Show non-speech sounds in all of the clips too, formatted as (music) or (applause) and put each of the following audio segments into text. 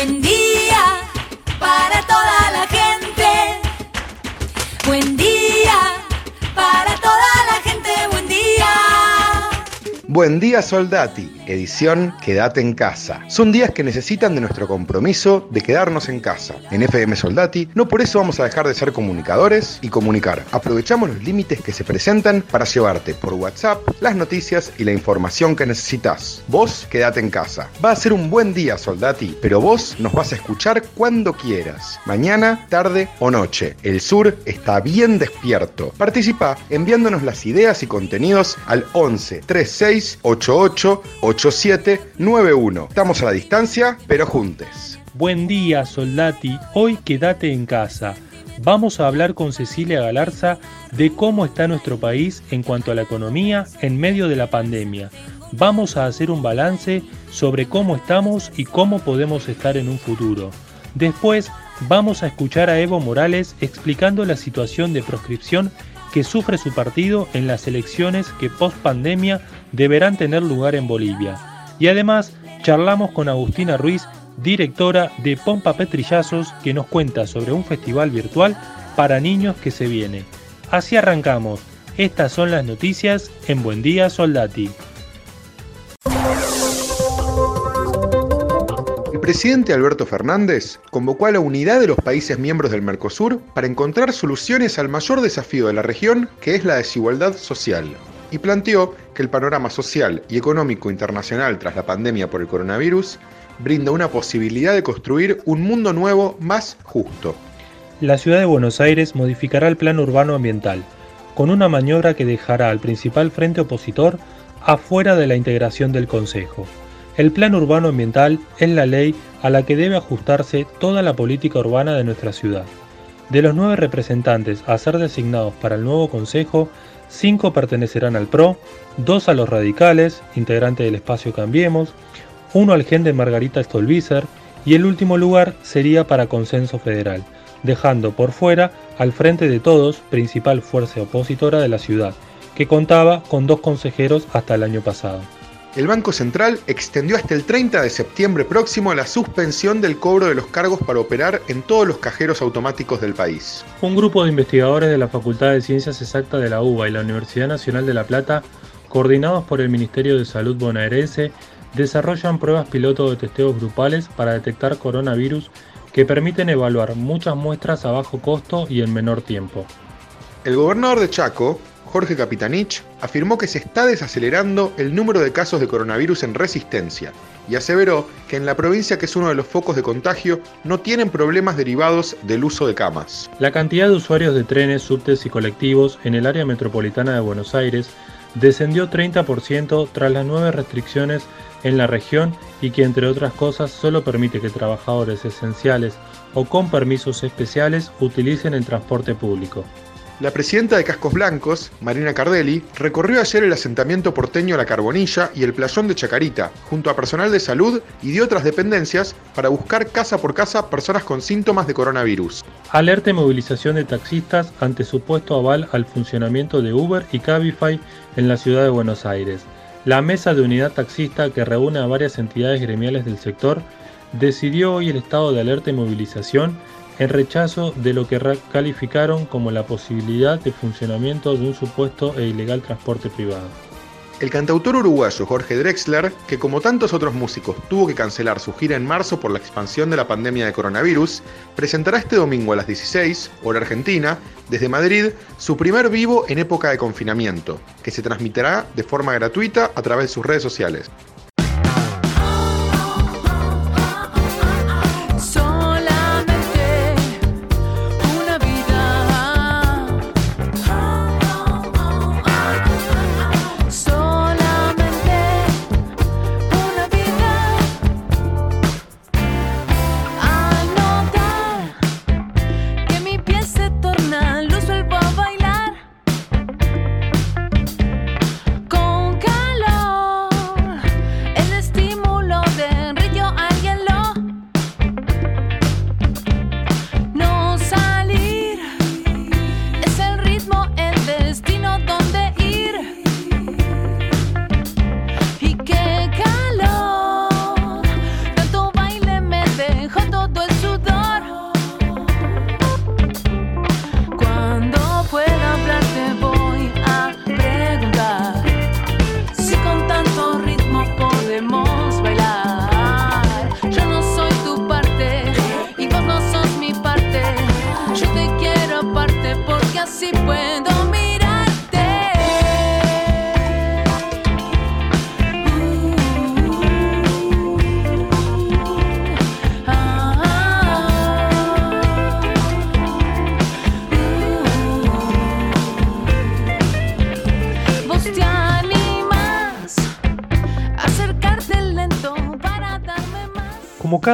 Buen día Buen día Soldati, edición Quédate en casa. Son días que necesitan de nuestro compromiso de quedarnos en casa. En FM Soldati, no por eso vamos a dejar de ser comunicadores y comunicar. Aprovechamos los límites que se presentan para llevarte por WhatsApp las noticias y la información que necesitas. Vos quédate en casa. Va a ser un buen día Soldati, pero vos nos vas a escuchar cuando quieras. Mañana, tarde o noche. El sur está bien despierto. Participa enviándonos las ideas y contenidos al 11 36 88 87 91. Estamos a la distancia, pero juntes. Buen día, Soldati. Hoy quédate en casa. Vamos a hablar con Cecilia Galarza de cómo está nuestro país en cuanto a la economía en medio de la pandemia. Vamos a hacer un balance sobre cómo estamos y cómo podemos estar en un futuro. Después vamos a escuchar a Evo Morales explicando la situación de proscripción que sufre su partido en las elecciones que post pandemia deberán tener lugar en Bolivia. Y además charlamos con Agustina Ruiz, directora de Pompa Petrillazos, que nos cuenta sobre un festival virtual para niños que se viene. Así arrancamos. Estas son las noticias en Buen Día Soldati. Presidente Alberto Fernández convocó a la unidad de los países miembros del Mercosur para encontrar soluciones al mayor desafío de la región, que es la desigualdad social, y planteó que el panorama social y económico internacional tras la pandemia por el coronavirus brinda una posibilidad de construir un mundo nuevo más justo. La ciudad de Buenos Aires modificará el plan urbano ambiental, con una maniobra que dejará al principal frente opositor afuera de la integración del Consejo. El Plan Urbano Ambiental es la ley a la que debe ajustarse toda la política urbana de nuestra ciudad. De los nueve representantes a ser designados para el nuevo Consejo, cinco pertenecerán al PRO, dos a los radicales, integrante del espacio Cambiemos, uno al gen de Margarita Stolbizer y el último lugar sería para Consenso Federal, dejando por fuera al Frente de Todos, principal fuerza opositora de la ciudad, que contaba con dos consejeros hasta el año pasado el Banco Central extendió hasta el 30 de septiembre próximo la suspensión del cobro de los cargos para operar en todos los cajeros automáticos del país. Un grupo de investigadores de la Facultad de Ciencias Exactas de la UBA y la Universidad Nacional de La Plata, coordinados por el Ministerio de Salud bonaerense, desarrollan pruebas piloto de testeos grupales para detectar coronavirus que permiten evaluar muchas muestras a bajo costo y en menor tiempo. El gobernador de Chaco, Jorge Capitanich, afirmó que se está desacelerando el número de casos de coronavirus en resistencia y aseveró que en la provincia que es uno de los focos de contagio no tienen problemas derivados del uso de camas. La cantidad de usuarios de trenes, subtes y colectivos en el área metropolitana de Buenos Aires descendió 30% tras las nuevas restricciones en la región y que entre otras cosas solo permite que trabajadores esenciales o con permisos especiales utilicen el transporte público. La presidenta de Cascos Blancos, Marina Cardelli, recorrió ayer el asentamiento porteño La Carbonilla y el playón de Chacarita, junto a personal de salud y de otras dependencias, para buscar casa por casa personas con síntomas de coronavirus. Alerta y movilización de taxistas ante supuesto aval al funcionamiento de Uber y Cabify en la ciudad de Buenos Aires. La mesa de unidad taxista que reúne a varias entidades gremiales del sector decidió hoy el estado de alerta y movilización en rechazo de lo que calificaron como la posibilidad de funcionamiento de un supuesto e ilegal transporte privado. El cantautor uruguayo Jorge Drexler, que como tantos otros músicos tuvo que cancelar su gira en marzo por la expansión de la pandemia de coronavirus, presentará este domingo a las 16, hora argentina, desde Madrid, su primer vivo en época de confinamiento, que se transmitirá de forma gratuita a través de sus redes sociales.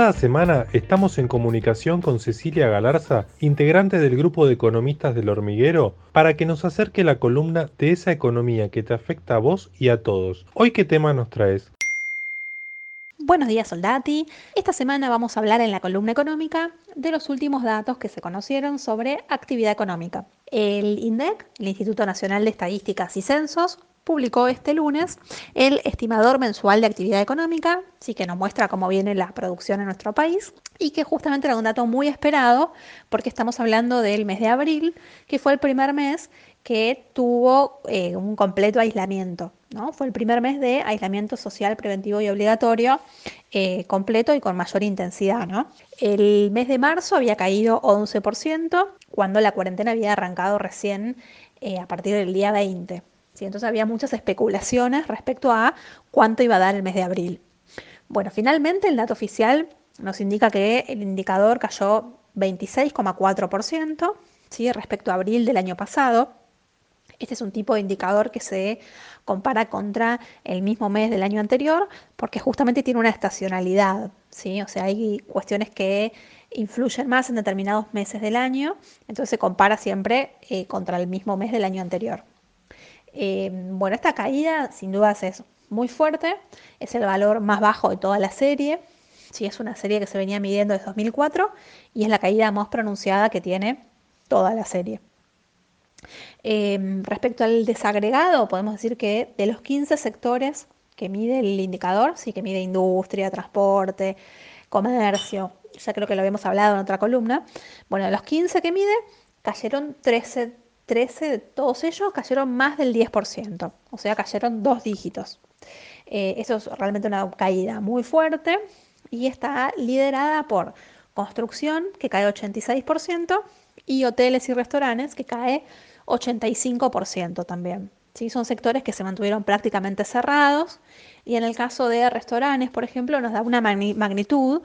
Cada semana, estamos en comunicación con Cecilia Galarza, integrante del grupo de economistas del hormiguero, para que nos acerque la columna de esa economía que te afecta a vos y a todos. Hoy, ¿qué tema nos traes? Buenos días, soldati. Esta semana vamos a hablar en la columna económica de los últimos datos que se conocieron sobre actividad económica. El INDEC, el Instituto Nacional de Estadísticas y Censos, publicó este lunes el estimador mensual de actividad económica, sí que nos muestra cómo viene la producción en nuestro país y que justamente era un dato muy esperado porque estamos hablando del mes de abril, que fue el primer mes que tuvo eh, un completo aislamiento. ¿no? Fue el primer mes de aislamiento social preventivo y obligatorio eh, completo y con mayor intensidad. ¿no? El mes de marzo había caído 11% cuando la cuarentena había arrancado recién eh, a partir del día 20. Entonces había muchas especulaciones respecto a cuánto iba a dar el mes de abril. Bueno, finalmente el dato oficial nos indica que el indicador cayó 26,4% ¿sí? respecto a abril del año pasado. Este es un tipo de indicador que se compara contra el mismo mes del año anterior porque justamente tiene una estacionalidad. ¿sí? O sea, hay cuestiones que influyen más en determinados meses del año, entonces se compara siempre eh, contra el mismo mes del año anterior. Eh, bueno, esta caída sin dudas es muy fuerte, es el valor más bajo de toda la serie. Sí, es una serie que se venía midiendo desde 2004 y es la caída más pronunciada que tiene toda la serie. Eh, respecto al desagregado, podemos decir que de los 15 sectores que mide el indicador, sí que mide industria, transporte, comercio, ya creo que lo habíamos hablado en otra columna, bueno, de los 15 que mide, cayeron 13 13 de todos ellos cayeron más del 10%, o sea, cayeron dos dígitos. Eh, eso es realmente una caída muy fuerte y está liderada por construcción, que cae 86%, y hoteles y restaurantes, que cae 85% también. ¿sí? Son sectores que se mantuvieron prácticamente cerrados y en el caso de restaurantes, por ejemplo, nos da una magnitud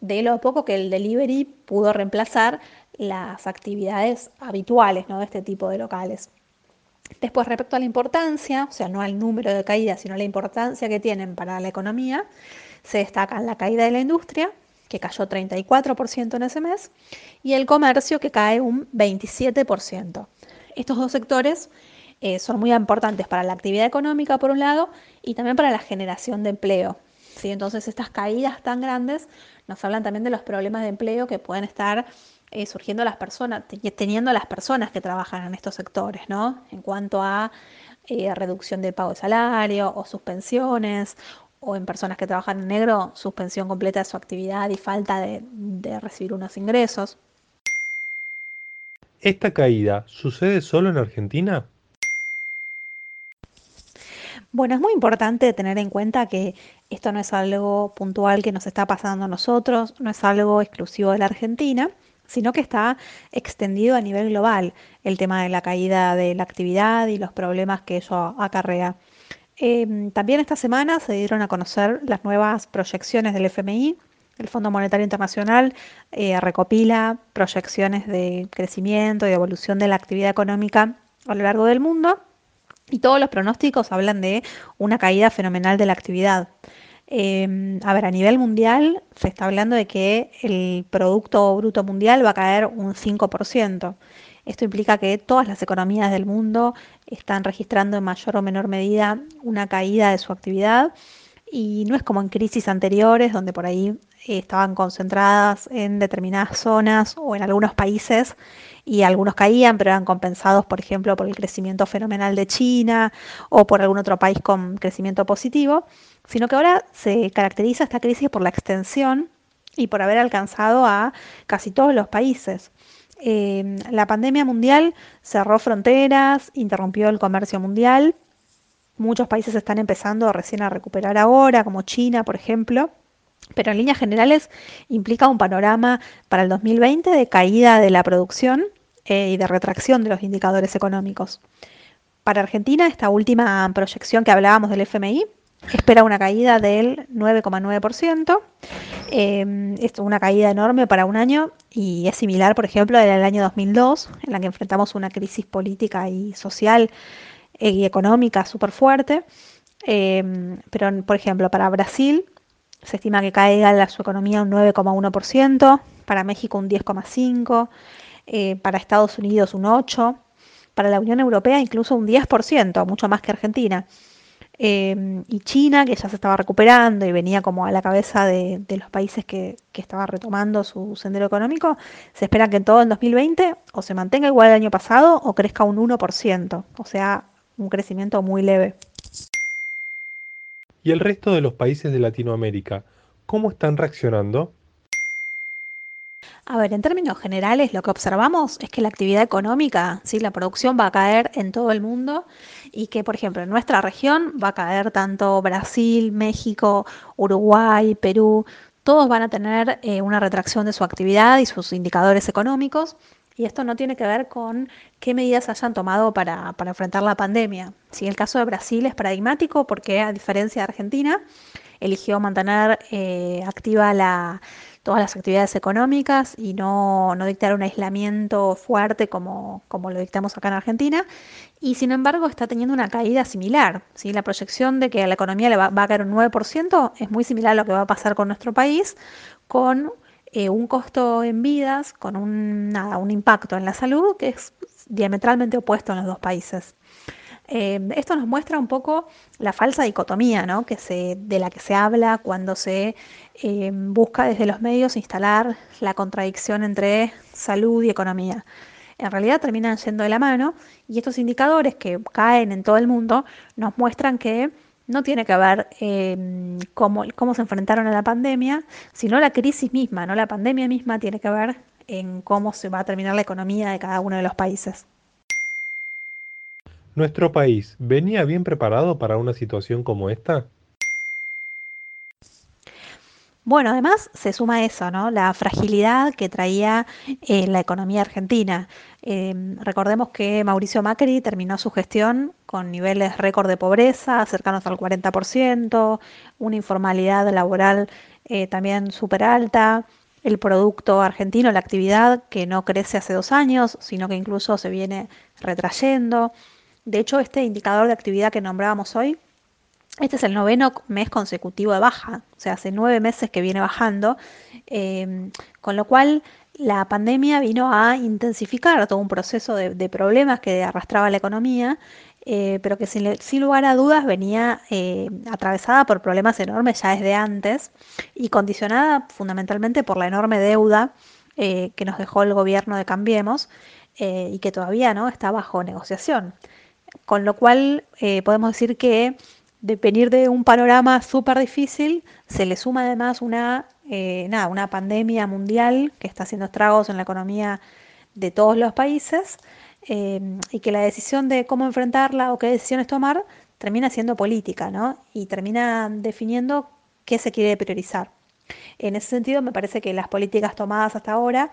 de lo poco que el delivery pudo reemplazar las actividades habituales de este tipo de locales. Después, respecto a la importancia, o sea, no al número de caídas, sino a la importancia que tienen para la economía, se destacan la caída de la industria, que cayó 34% en ese mes, y el comercio, que cae un 27%. Estos dos sectores eh, son muy importantes para la actividad económica, por un lado, y también para la generación de empleo. ¿sí? Entonces, estas caídas tan grandes nos hablan también de los problemas de empleo que pueden estar eh, surgiendo las personas, teniendo las personas que trabajan en estos sectores, ¿no? En cuanto a eh, reducción del pago de salario o suspensiones, o en personas que trabajan en negro, suspensión completa de su actividad y falta de, de recibir unos ingresos. ¿Esta caída sucede solo en Argentina? Bueno, es muy importante tener en cuenta que esto no es algo puntual que nos está pasando a nosotros, no es algo exclusivo de la Argentina, sino que está extendido a nivel global el tema de la caída de la actividad y los problemas que ello acarrea. Em, también esta semana se dieron a conocer las nuevas proyecciones del FMI. El Fondo Monetario Internacional eh, recopila proyecciones de crecimiento y evolución de la actividad económica a lo largo del mundo y todos los pronósticos hablan de una caída fenomenal de la actividad. Em, a ver, a nivel mundial se está hablando de que el Producto Bruto Mundial va a caer un 5%. Esto implica que todas las economías del mundo están registrando en mayor o menor medida una caída de su actividad y no es como en crisis anteriores donde por ahí estaban concentradas en determinadas zonas o en algunos países y algunos caían, pero eran compensados, por ejemplo, por el crecimiento fenomenal de China o por algún otro país con crecimiento positivo sino que ahora se caracteriza esta crisis por la extensión y por haber alcanzado a casi todos los países. Eh, la pandemia mundial cerró fronteras, interrumpió el comercio mundial. Muchos países están empezando recién a recuperar ahora, como China, por ejemplo. Pero en líneas generales implica un panorama para el 2020 de caída de la producción eh, y de retracción de los indicadores económicos. Para Argentina, esta última proyección que hablábamos del FMI espera una caída del 9,9%. Eh, es una caída enorme para un año y es similar, por ejemplo, al año 2002, en la que enfrentamos una crisis política y social y económica súper fuerte. Eh, pero, por ejemplo, para Brasil se estima que caiga su economía un 9,1%, para México un 10,5%, eh, para Estados Unidos un 8%, para la Unión Europea incluso un 10%, mucho más que Argentina. Eh, y China, que ya se estaba recuperando y venía como a la cabeza de, los países que, que, estaba retomando su sendero económico, se espera que en todo el 2020 o se mantenga igual al año pasado o crezca un 1%, o sea, un crecimiento muy leve. ¿Y el resto de los países de Latinoamérica, cómo están reaccionando? A ver, en términos generales, lo que observamos es que la actividad económica, ¿sí? la producción va a caer en todo el mundo y que, por ejemplo, en nuestra región va a caer tanto Brasil, México, Uruguay, Perú, todos van a tener eh, una retracción de su actividad y sus indicadores económicos. Y esto no tiene que ver con qué medidas hayan tomado para, enfrentar la pandemia. Si el caso de Brasil es paradigmático porque, a diferencia de Argentina, eligió mantener eh, activa todas las actividades económicas y no, no dictar un aislamiento fuerte como, como, lo dictamos acá en Argentina. Y sin embargo está teniendo una caída similar. ¿sí? La proyección de que a la economía le va, va a caer un 9% es muy similar a lo que va a pasar con nuestro país, con eh, un costo en vidas, con un, impacto en la salud que es diametralmente opuesto en los dos países. Eh, esto nos muestra un poco la falsa dicotomía de la que se habla cuando se eh, busca desde los medios instalar la contradicción entre salud y economía. En realidad terminan yendo de la mano y estos indicadores que caen en todo el mundo nos muestran que no tiene que ver eh, cómo, cómo se enfrentaron a la pandemia, sino la crisis misma, ¿no? La pandemia misma tiene que ver en cómo se va a terminar la economía de cada uno de los países. ¿Nuestro país venía bien preparado para una situación como esta? Bueno, además se suma eso, ¿no? La fragilidad que traía eh, la economía argentina. Em, recordemos que Mauricio Macri terminó su gestión con niveles récord de pobreza, cercanos al 40%, una informalidad laboral eh, también súper alta, el producto argentino, la actividad que no crece hace dos años, sino que incluso se viene retrayendo. De hecho, este indicador de actividad que nombrábamos hoy, este es el noveno mes consecutivo de baja, o sea, hace nueve meses que viene bajando, em, con lo cual la pandemia vino a intensificar todo un proceso de, problemas que arrastraba la economía, eh, pero que sin, lugar a dudas venía eh, atravesada por problemas enormes ya desde antes y condicionada fundamentalmente por la enorme deuda eh, que nos dejó el gobierno de Cambiemos y que todavía no está bajo negociación. Con lo cual podemos decir que de venir de un panorama súper difícil, se le suma además una, eh, nada, una pandemia mundial que está haciendo estragos en la economía de todos los países eh, y que la decisión de cómo enfrentarla o qué decisiones tomar termina siendo política, ¿no? Y termina definiendo qué se quiere priorizar. En ese sentido, me parece que las políticas tomadas hasta ahora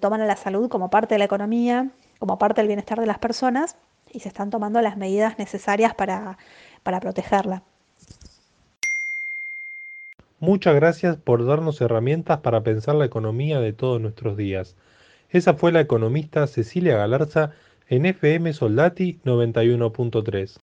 toman a la salud como parte de la economía, como parte del bienestar de las personas y se están tomando las medidas necesarias para, para protegerla. Muchas gracias por darnos herramientas para pensar la economía de todos nuestros días. Esa fue la economista Cecilia Galarza en FM Soldati 91.3.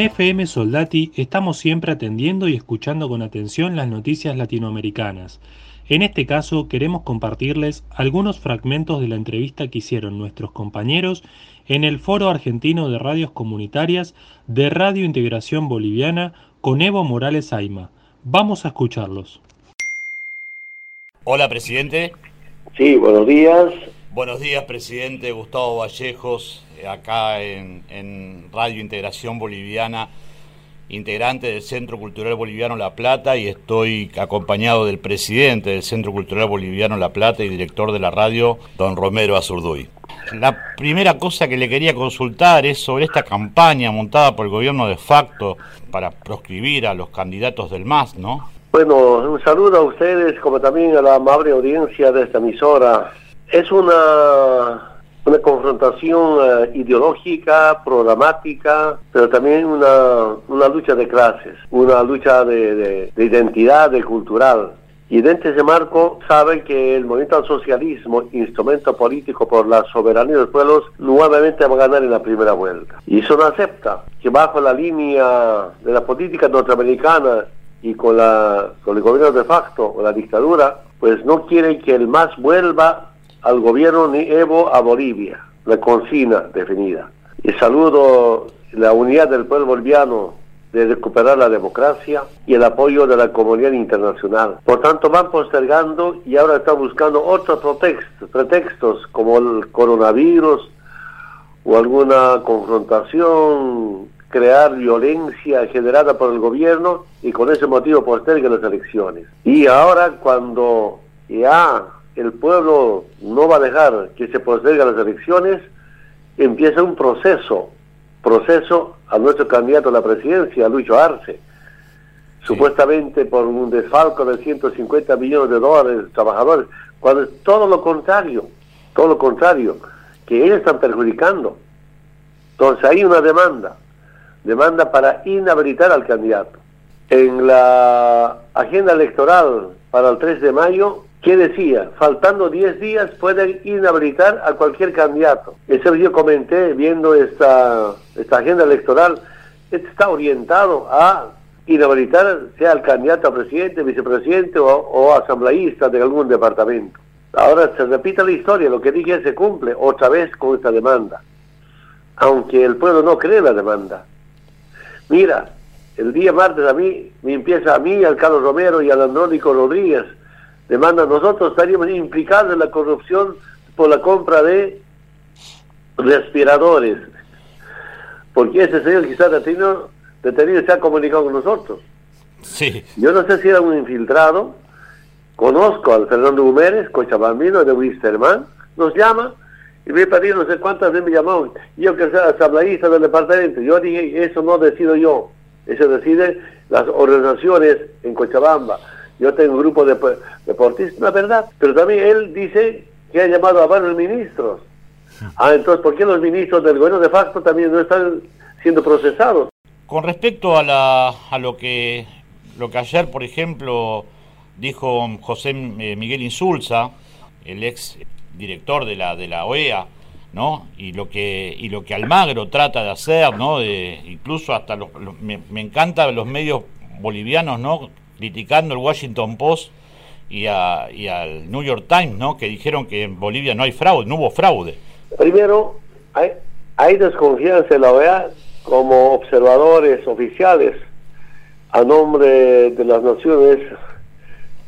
En FM Soldati estamos siempre atendiendo y escuchando con atención las noticias latinoamericanas. En este caso queremos compartirles algunos fragmentos de la entrevista que hicieron nuestros compañeros en el Foro Argentino de Radios Comunitarias de Radio Integración Boliviana con Evo Morales Aima. Vamos a escucharlos. Hola, presidente. Sí, buenos días. Buenos días, presidente Gustavo Vallejos, eh, acá en, Radio Integración Boliviana, integrante del Centro Cultural Boliviano La Plata y estoy acompañado del presidente del Centro Cultural Boliviano La Plata y director de la radio, don Romero Azurduy. La primera cosa que le quería consultar es sobre esta campaña montada por el gobierno de facto para proscribir a los candidatos del MAS, ¿no? Bueno, un saludo a ustedes como también a la amable audiencia de esta emisora es una, una confrontación eh, ideológica, programática, pero también una, una lucha de clases, una lucha de, de, identidad, de cultural. Y dentro de ese marco saben que el movimiento al socialismo, instrumento político por la soberanía de los pueblos, nuevamente va a ganar en la primera vuelta. Y eso no acepta que bajo la línea de la política norteamericana y con, la, con el gobierno de facto o la dictadura, pues no quieren que el MAS vuelva al gobierno ni Evo a Bolivia, la consigna definida. Y saludo la unidad del pueblo boliviano de recuperar la democracia y el apoyo de la comunidad internacional. Por tanto, van postergando y ahora están buscando otros pretextos, pretextos como el coronavirus o alguna confrontación, crear violencia generada por el gobierno y con ese motivo postergan las elecciones. Y ahora cuando ya el pueblo no va a dejar que se posterguen las elecciones, empieza un proceso, proceso a nuestro candidato a la presidencia, Lucho Arce, supuestamente por un desfalco de 150 millones de dólares de trabajadores, cuando es todo lo contrario, todo lo contrario, que ellos están perjudicando. Entonces hay una demanda, demanda para inhabilitar al candidato. En la agenda electoral para el 3 de mayo ¿Qué decía? Faltando 10 días pueden inhabilitar a cualquier candidato. Eso yo comenté viendo esta, esta agenda electoral. está orientado a inhabilitar sea el candidato a presidente, vicepresidente o, asambleísta de algún departamento. Ahora se repite la historia, lo que dije se cumple otra vez con esta demanda. Aunque el pueblo no cree la demanda. Mira, el día martes a mí me empieza a mí, al Carlos Romero y al Andrónico Rodríguez demanda, nosotros estaríamos implicados en la corrupción por la compra de respiradores. Porque ese señor quizás detenido, detenido se ha comunicado con nosotros. Sí. Yo no sé si era un infiltrado. Conozco al Fernando Humérez, cochabambino de Wisterman, nos llama y me pedido no sé cuántas veces me llamó. Yo que sea asambleísta del departamento. Yo dije, eso no decido yo. Eso decide las organizaciones en Cochabamba yo tengo un grupo de deportistas, la verdad, pero también él dice que ha llamado a varios ministros. Ah, entonces, ¿por qué los ministros del gobierno de facto también no están siendo procesados? Con respecto a, la, a lo que lo que ayer, por ejemplo, dijo José eh, Miguel Insulza, el ex director de la de la OEA, ¿no? Y lo que y lo que Almagro trata de hacer, ¿no? De, incluso hasta los, me, me encanta los medios bolivianos, ¿no? Criticando el Washington Post y, al New York Times, ¿no? Que dijeron que en Bolivia no hay fraude, no hubo fraude. Primero, hay, hay desconfianza en la OEA como observadores oficiales a nombre de las naciones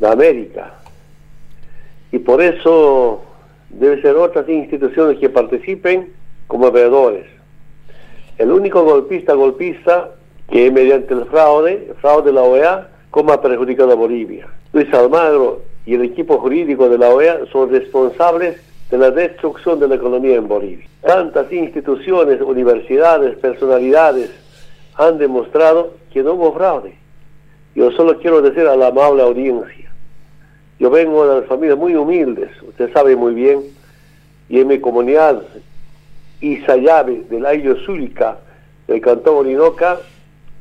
de América. Y por eso deben ser otras instituciones que participen como veedores. El único golpista golpista que mediante el fraude, el fraude de la OEA, cómo ha perjudicado a Bolivia. Luis Almagro y el equipo jurídico de la OEA son responsables de la destrucción de la economía en Bolivia. Tantas instituciones, universidades, personalidades han demostrado que no hubo fraude. Yo solo quiero decir a la amable audiencia, yo vengo de familias muy humildes, usted sabe muy bien, y en mi comunidad Isayabe del Ayo Zulca, del cantón Orinoca,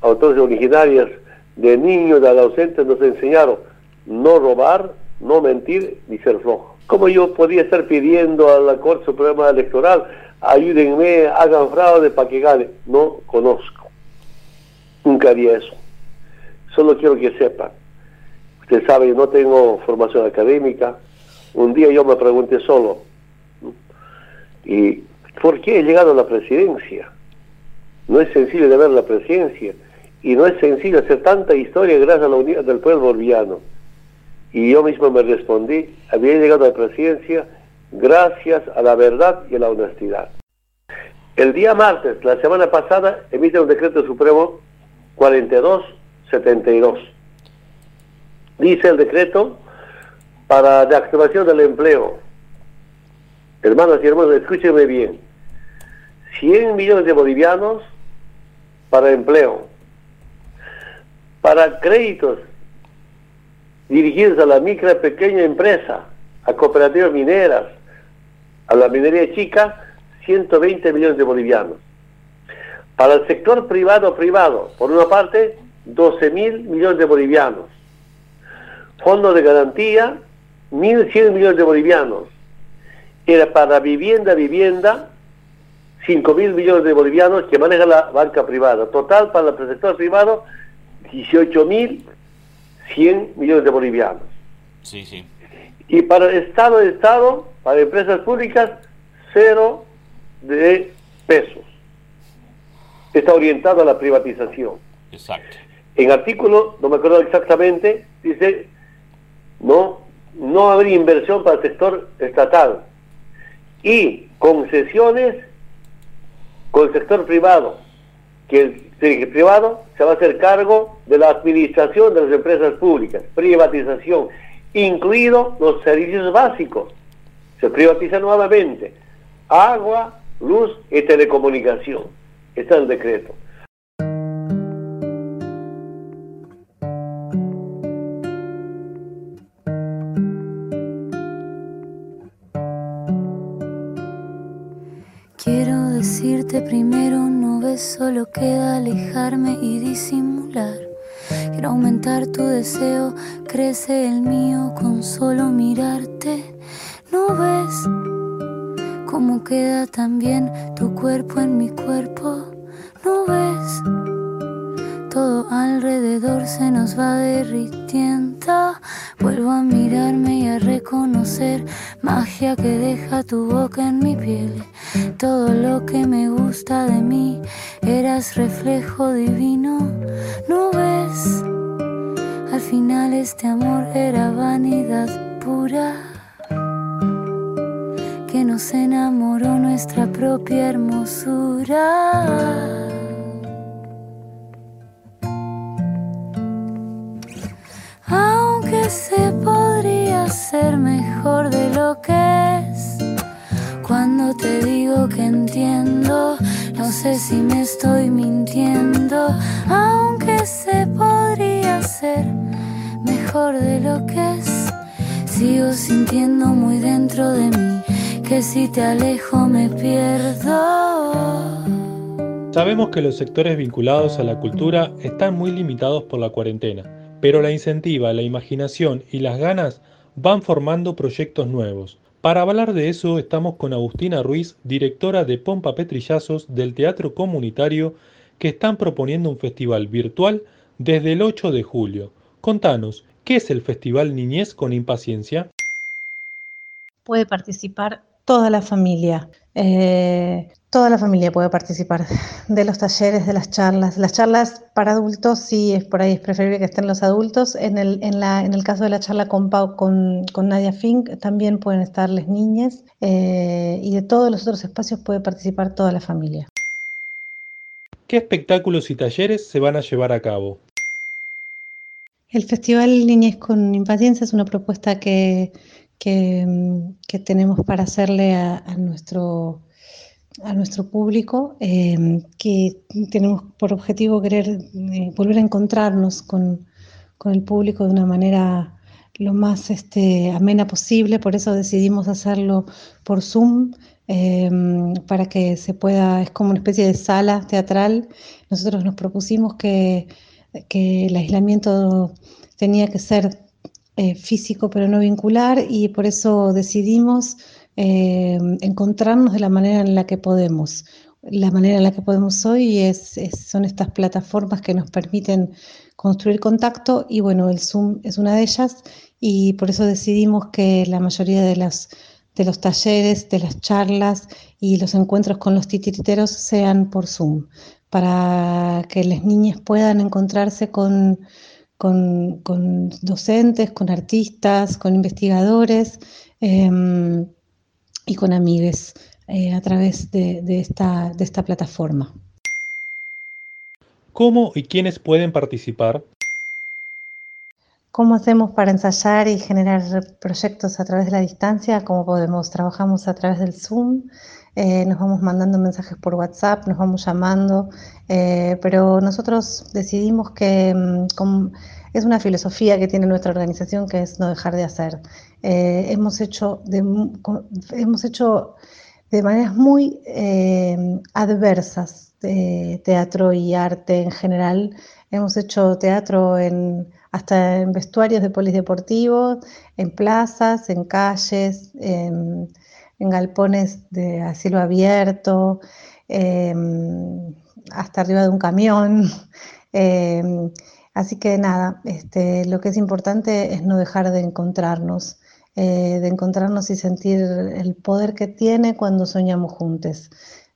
autores originarias de niños, de adolescentes nos enseñaron no robar, no mentir ni ser flojo. ¿Cómo yo podía estar pidiendo a la Corte Suprema Electoral, ayúdenme, hagan fraude para que gane? No conozco. nunca haría eso. Solo quiero que sepan. Usted sabe, no tengo formación académica. Un día yo me pregunté solo, ¿y por qué he llegado a la presidencia? No es sencillo de ver la presidencia y no es sencillo hacer tanta historia gracias a la unidad del pueblo boliviano. Y yo mismo me respondí, había llegado a la presidencia gracias a la verdad y a la honestidad. El día martes, la semana pasada, emite un decreto supremo 4272. Dice el decreto para la activación del empleo. Hermanos y hermanos, escúchenme bien. 100 millones de bolivianos para empleo. Para créditos dirigidos a la micro y pequeña empresa, a cooperativas mineras, a la minería chica, 120 millones de bolivianos. Para el sector privado privado, por una parte, 12 mil millones de bolivianos. Fondo de garantía, 1.100 millones de bolivianos. Era para vivienda, vivienda, 5 mil millones de bolivianos que maneja la banca privada. Total para el sector privado, 18 mil 100 millones de bolivianos. Sí, sí. Y para el Estado de Estado, para empresas públicas, cero de pesos. Está orientado a la privatización. Exacto. En artículo, no me acuerdo exactamente, dice, no, no haber inversión para el sector estatal y concesiones con el sector privado, que el privado se va a hacer cargo de la administración de las empresas públicas, privatización, incluidos los servicios básicos. Se privatiza nuevamente agua, luz y telecomunicación. Está el decreto. Quiero decirte primero, solo queda alejarme y disimular. Quiero aumentar tu deseo, crece el mío con solo mirarte. ¿No ves cómo queda también tu cuerpo en mi cuerpo? ¿No ves? Todo alrededor se nos va derritiendo. Vuelvo a mirarme y a reconocer magia que deja tu boca en mi piel. Todo lo que me gusta de mí, eras reflejo divino. ¿No ves? Al final este amor era vanidad pura. Que nos enamoró nuestra propia hermosura. Aunque se podría ser mejor de lo que es. Cuando te que entiendo, no sé si me estoy mintiendo. Aunque se podría ser mejor de lo que es. Sigo sintiendo muy dentro de mí que si te alejo me pierdo. Sabemos que los sectores vinculados a la cultura están muy limitados por la cuarentena, pero la incentiva, la imaginación y las ganas van formando proyectos nuevos. Para hablar de eso estamos con Agustina Ruiz, directora de Pompa Petrillazos del Teatro Comunitario, que están proponiendo un festival virtual desde el 8 de julio. Contanos, ¿qué es el Festival Niñez con Impaciencia? Puede participar toda la familia. Eh, toda la familia puede participar de los talleres, de las charlas. Las charlas para adultos sí es por ahí, es preferible que estén los adultos. En el, en la, en el caso de la charla con, Pau, con, con Nadia Fink también pueden estar las niñas eh, y de todos los otros espacios puede participar toda la familia. ¿Qué espectáculos y talleres se van a llevar a cabo? El Festival Niñez con Impaciencia es una propuesta que, que, mm, que tenemos para hacerle a, nuestro, a nuestro público, eh, que tenemos por objetivo querer eh, volver a encontrarnos con, con, el público de una manera lo más este, amena posible, por eso decidimos hacerlo por Zoom, eh, para que se pueda, es como una especie de sala teatral. Nosotros nos propusimos que, que el aislamiento tenía que ser eh, físico pero no vincular y por eso decidimos eh, encontrarnos de la manera en la que podemos. la manera en la que podemos hoy es, son estas plataformas que nos permiten construir contacto y bueno, el Zoom es una de ellas y por eso decidimos que la mayoría de, las, de los talleres, de las charlas y los encuentros con los titiriteros sean por Zoom, para que las niñas puedan encontrarse con, con, docentes, con artistas, con investigadores em, y con amigues eh, a través de, esta, de esta plataforma. ¿Cómo y quiénes pueden participar? ¿Cómo hacemos para ensayar y generar proyectos a través de la distancia? ¿Cómo podemos? Trabajamos a través del Zoom, eh, nos vamos mandando mensajes por WhatsApp, nos vamos llamando, eh, pero nosotros decidimos que mm, es una filosofía que tiene nuestra organización que es no dejar de hacer. Eh, hemos, hecho de, hemos hecho de maneras muy adversas teatro y arte en general. Hemos hecho teatro en hasta en vestuarios de polideportivos, en plazas, en calles, en, galpones de asilo abierto, em, hasta arriba de un camión. (laughs) Em, así que nada, este, lo que es importante es no dejar de encontrarnos, eh, de encontrarnos y sentir el poder que tiene cuando soñamos juntos.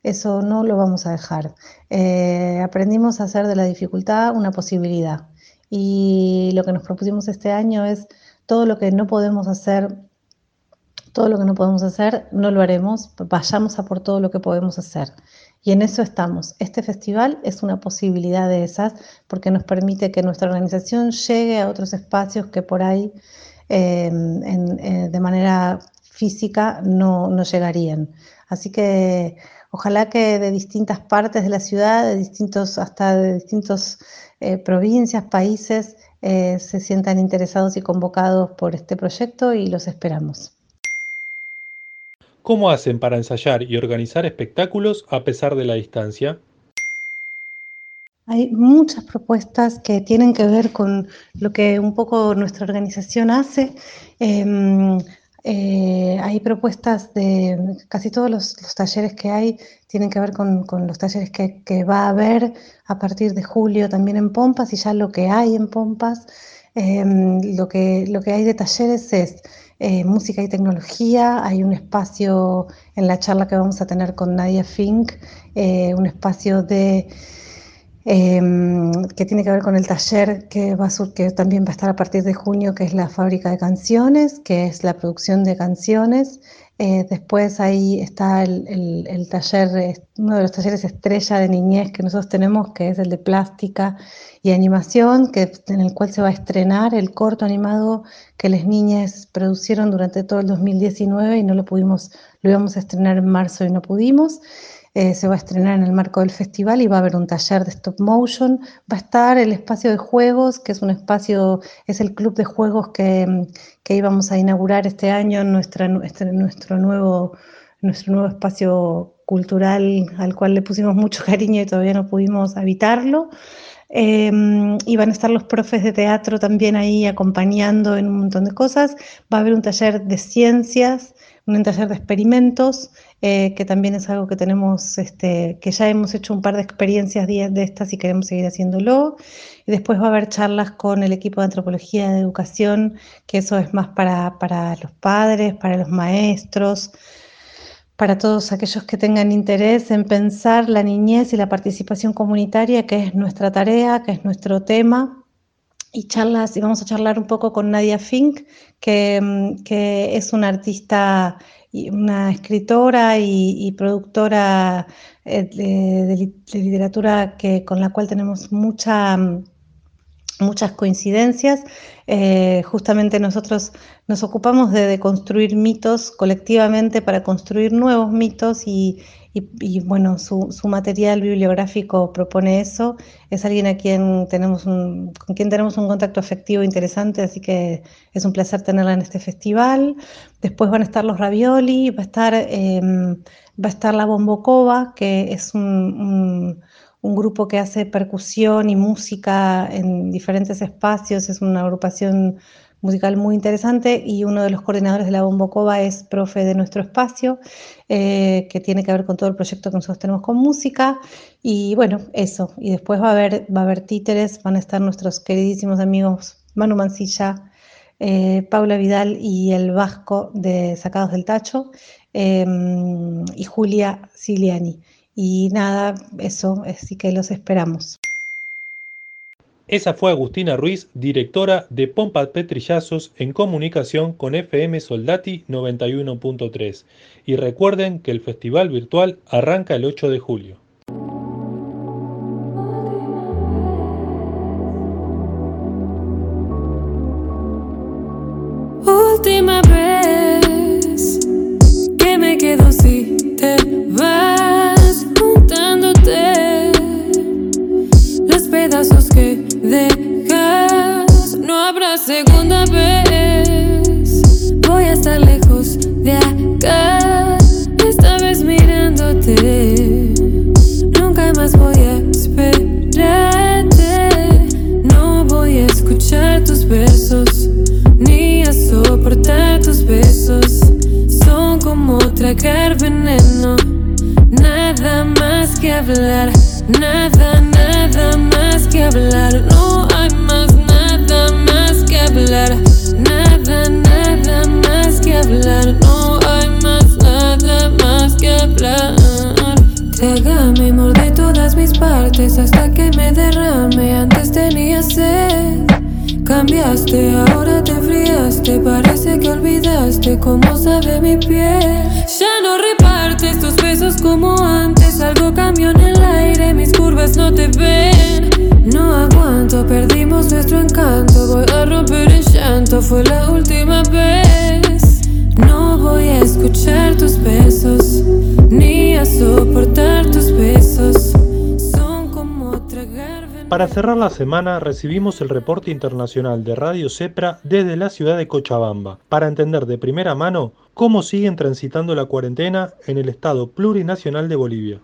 Eso no lo vamos a dejar. Eh, aprendimos a hacer de la dificultad una posibilidad. Y lo que nos propusimos este año es todo lo que no podemos hacer, todo lo que no podemos hacer, no lo haremos, vayamos a por todo lo que podemos hacer. Y en eso estamos. Este festival es una posibilidad de esas porque nos permite que nuestra organización llegue a otros espacios que por ahí em, eh, de manera física no, no llegarían. Así que ojalá que de distintas partes de la ciudad, de distintos, hasta de distintos eh, provincias, países eh, se sientan interesados y convocados por este proyecto y los esperamos. ¿Cómo hacen para ensayar y organizar espectáculos a pesar de la distancia? Hay muchas propuestas que tienen que ver con lo que un poco nuestra organización hace. Em, eh, hay propuestas de casi todos los, talleres que hay, tienen que ver con, los talleres que, va a haber a partir de julio también en Pompas y ya lo que hay en Pompas. Em, lo, que, lo que hay de talleres es eh, música y tecnología, hay un espacio en la charla que vamos a tener con Nadia Fink, eh, un espacio Em, que tiene que ver con el taller que, va que también va a estar a partir de junio, que es la fábrica de canciones, que es la producción de canciones. Eh, después ahí está el, taller, uno de los talleres estrella de niñez que nosotros tenemos, que es el de plástica y animación, que, en el cual se va a estrenar el corto animado que las niñas producieron durante todo el 2019 y no lo pudimos, lo íbamos a estrenar en marzo y no pudimos. Eh, se va a estrenar en el marco del festival y va a haber un taller de stop motion. Va a estar el espacio de juegos, que es un espacio, es el club de juegos que, íbamos a inaugurar este año nuestra, este, nuestro, nuevo, nuestro nuevo espacio cultural al cual le pusimos mucho (laughs) cariño y todavía no pudimos habitarlo. Em, y van a estar los profes de teatro también ahí acompañando en un montón de cosas. Va a haber un taller de ciencias, un taller de experimentos eh, que también es algo que tenemos, este, que ya hemos hecho un par de experiencias de estas y queremos seguir haciéndolo. Y después va a haber charlas con el equipo de antropología de educación, que eso es más para, para los padres, para los maestros, para todos aquellos que tengan interés en pensar la niñez y la participación comunitaria, que es nuestra tarea, que es nuestro tema. Y charlas, y vamos a charlar un poco con Nadia Fink, que, mm, que es una artista una escritora y, productora eh, de, literatura que, con la cual tenemos mucha, muchas coincidencias. Eh, justamente nosotros nos ocupamos de, de, construir mitos colectivamente para construir nuevos mitos y, y, bueno, su, su, material bibliográfico propone eso. Es alguien a quien tenemos un, con quien tenemos un contacto afectivo interesante, así que es un placer tenerla en este festival. Después van a estar los ravioli, va a estar, em, va a estar la Bombocova, que es un, un, grupo que hace percusión y música en diferentes espacios, es una agrupación musical muy interesante y uno de los coordinadores de la Bombocova es profe de nuestro espacio, eh, que tiene que ver con todo el proyecto que nosotros tenemos con música. Y bueno, eso. Y después va a haber, va a haber títeres, van a estar nuestros queridísimos amigos Manu Mancilla, eh, Paula Vidal y el Vasco de Sacados del Tacho em, y Julia Siliani. Y nada, eso, así que los esperamos. Esa fue Agustina Ruiz, directora de Pompa Petrillazos en comunicación con FM Soldati 91.3. Y recuerden que el festival virtual arranca el 8 de julio. Como antes. Algo cambió en el aire, mis curvas no te ven. No aguanto, perdimos nuestro encanto. Voy a romper en llanto, fue la última vez. No voy a escuchar tus besos, ni a soportar tus besos. Son como tragar. Para cerrar la semana recibimos el reporte internacional de Radio Cepra desde la ciudad de Cochabamba, para entender de primera mano cómo siguen transitando la cuarentena en el estado plurinacional de Bolivia.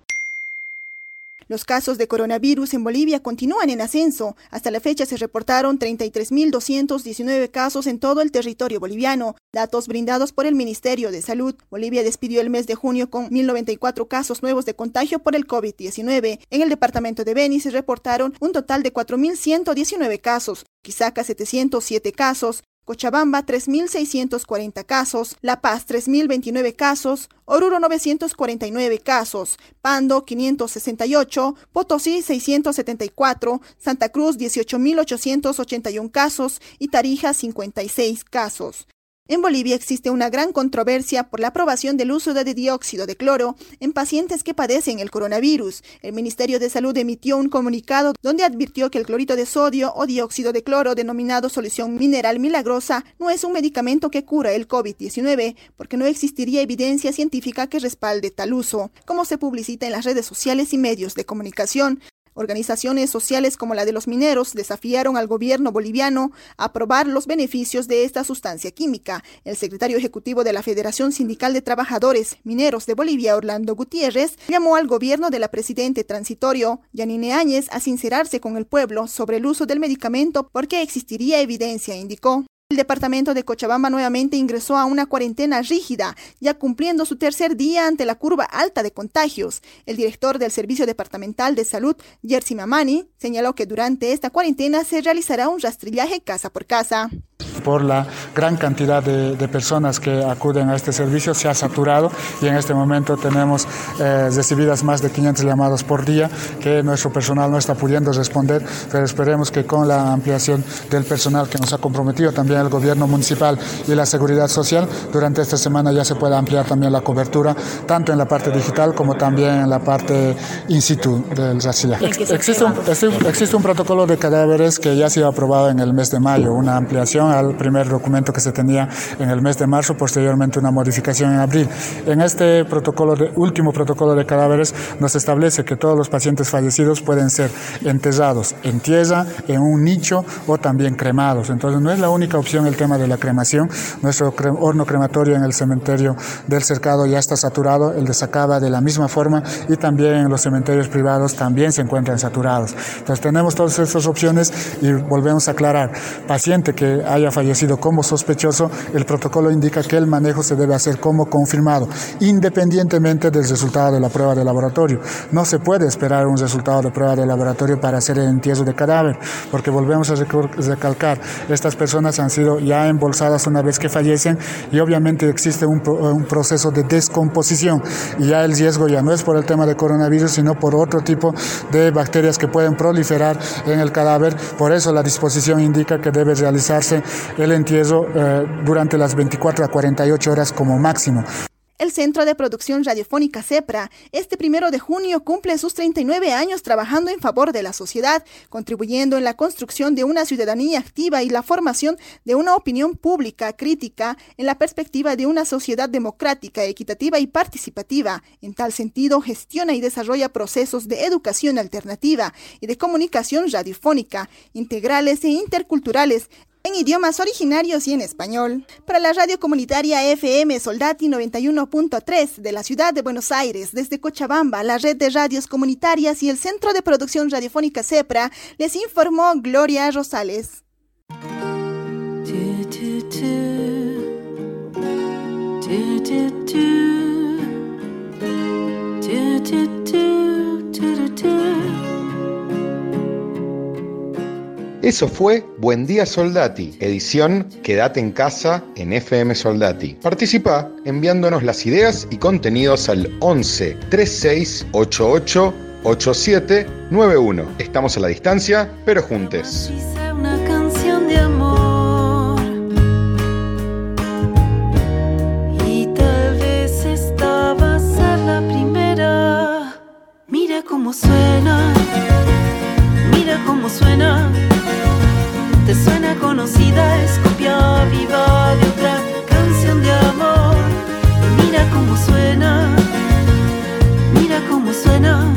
Los casos de coronavirus en Bolivia continúan en ascenso. Hasta la fecha se reportaron 33.219 casos en todo el territorio boliviano, datos brindados por el Ministerio de Salud. Bolivia despidió el mes de junio con 1.094 casos nuevos de contagio por el COVID-19. En el departamento de Beni se reportaron un total de 4.119 casos, Quisaca 707 casos, Cochabamba 3.640 casos, La Paz 3.029 casos, Oruro 949 casos, Pando 568, Potosí 674, Santa Cruz 18.881 casos y Tarija 56 casos. En Bolivia existe una gran controversia por la aprobación del uso de dióxido de cloro en pacientes que padecen el coronavirus. El Ministerio de Salud emitió un comunicado donde advirtió que el clorito de sodio o dióxido de cloro denominado solución mineral milagrosa no es un medicamento que cura el COVID-19 porque no existiría evidencia científica que respalde tal uso, como se publicita en las redes sociales y medios de comunicación. Organizaciones sociales como la de los mineros desafiaron al gobierno boliviano a aprobar los beneficios de esta sustancia química. El secretario ejecutivo de la Federación Sindical de Trabajadores Mineros de Bolivia, Orlando Gutiérrez, llamó al gobierno de la presidente transitorio, Yanine Áñez, a sincerarse con el pueblo sobre el uso del medicamento porque existiría evidencia, indicó. El departamento de Cochabamba nuevamente ingresó a una cuarentena rígida, ya cumpliendo su tercer día ante la curva alta de contagios. El director del Servicio Departamental de Salud, Jerzy Mamani, señaló que durante esta cuarentena se realizará un rastrillaje casa por casa por la gran cantidad de, de, personas que acuden a este servicio se ha saturado y en este momento tenemos eh, recibidas más de 500 llamados por día que nuestro personal no está pudiendo responder, pero esperemos que con la ampliación del personal que nos ha comprometido también el gobierno municipal y la seguridad social, durante esta semana ya se pueda ampliar también la cobertura, tanto en la parte digital como también en la parte in situ del rastrillaje. Existe un, existe un protocolo de cadáveres que ya ha sido aprobado en el mes de mayo, una ampliación al primer documento que se tenía en el mes de marzo, posteriormente una modificación en abril. En este protocolo de, último protocolo de cadáveres nos establece que todos los pacientes fallecidos pueden ser enterrados en tierra, en un nicho o también cremados. Entonces no es la única opción el tema de la cremación. Nuestro cre horno crematorio en el cementerio del Cercado ya está saturado, el de Sacaba de la misma forma y también en los cementerios privados también se encuentran saturados. Entonces tenemos todas estas opciones y volvemos a aclarar, paciente que haya fallecido fallecido como sospechoso, el protocolo indica que el manejo se debe hacer como confirmado, independientemente del resultado de la prueba de laboratorio. No se puede esperar un resultado de prueba de laboratorio para hacer el entierro de cadáver, porque volvemos a recalcar, estas personas han sido ya embolsadas una vez que fallecen y obviamente existe un, un proceso de descomposición y ya el riesgo ya no es por el tema de coronavirus, sino por otro tipo de bacterias que pueden proliferar en el cadáver. Por eso la disposición indica que debe realizarse el entierro eh, durante las 24 a 48 horas como máximo. El Centro de Producción Radiofónica CEPRA, este primero de junio cumple sus 39 años trabajando en favor de la sociedad, contribuyendo en la construcción de una ciudadanía activa y la formación de una opinión pública crítica en la perspectiva de una sociedad democrática, equitativa y participativa. En tal sentido, gestiona y desarrolla procesos de educación alternativa y de comunicación radiofónica, integrales e interculturales, en idiomas originarios y en español. Para la radio comunitaria FM Soldati 91.3 de la ciudad de Buenos Aires, desde Cochabamba, la red de radios comunitarias y el Centro de Producción Radiofónica CEPRA, les informó Gloria Rosales. Eso fue Buen Día Soldati, edición Quédate en casa en FM Soldati. Participa enviándonos las ideas y contenidos al 11 36 88 87 91. Estamos a la distancia, pero juntos. Una canción de amor y tal vez esta va a ser la primera. Mira cómo suena, mira cómo suena te suena conocida, es copia viva de otra canción de amor. Y mira cómo suena, mira cómo suena.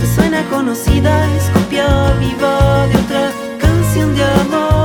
Te suena conocida, es copia viva de otra canción de amor.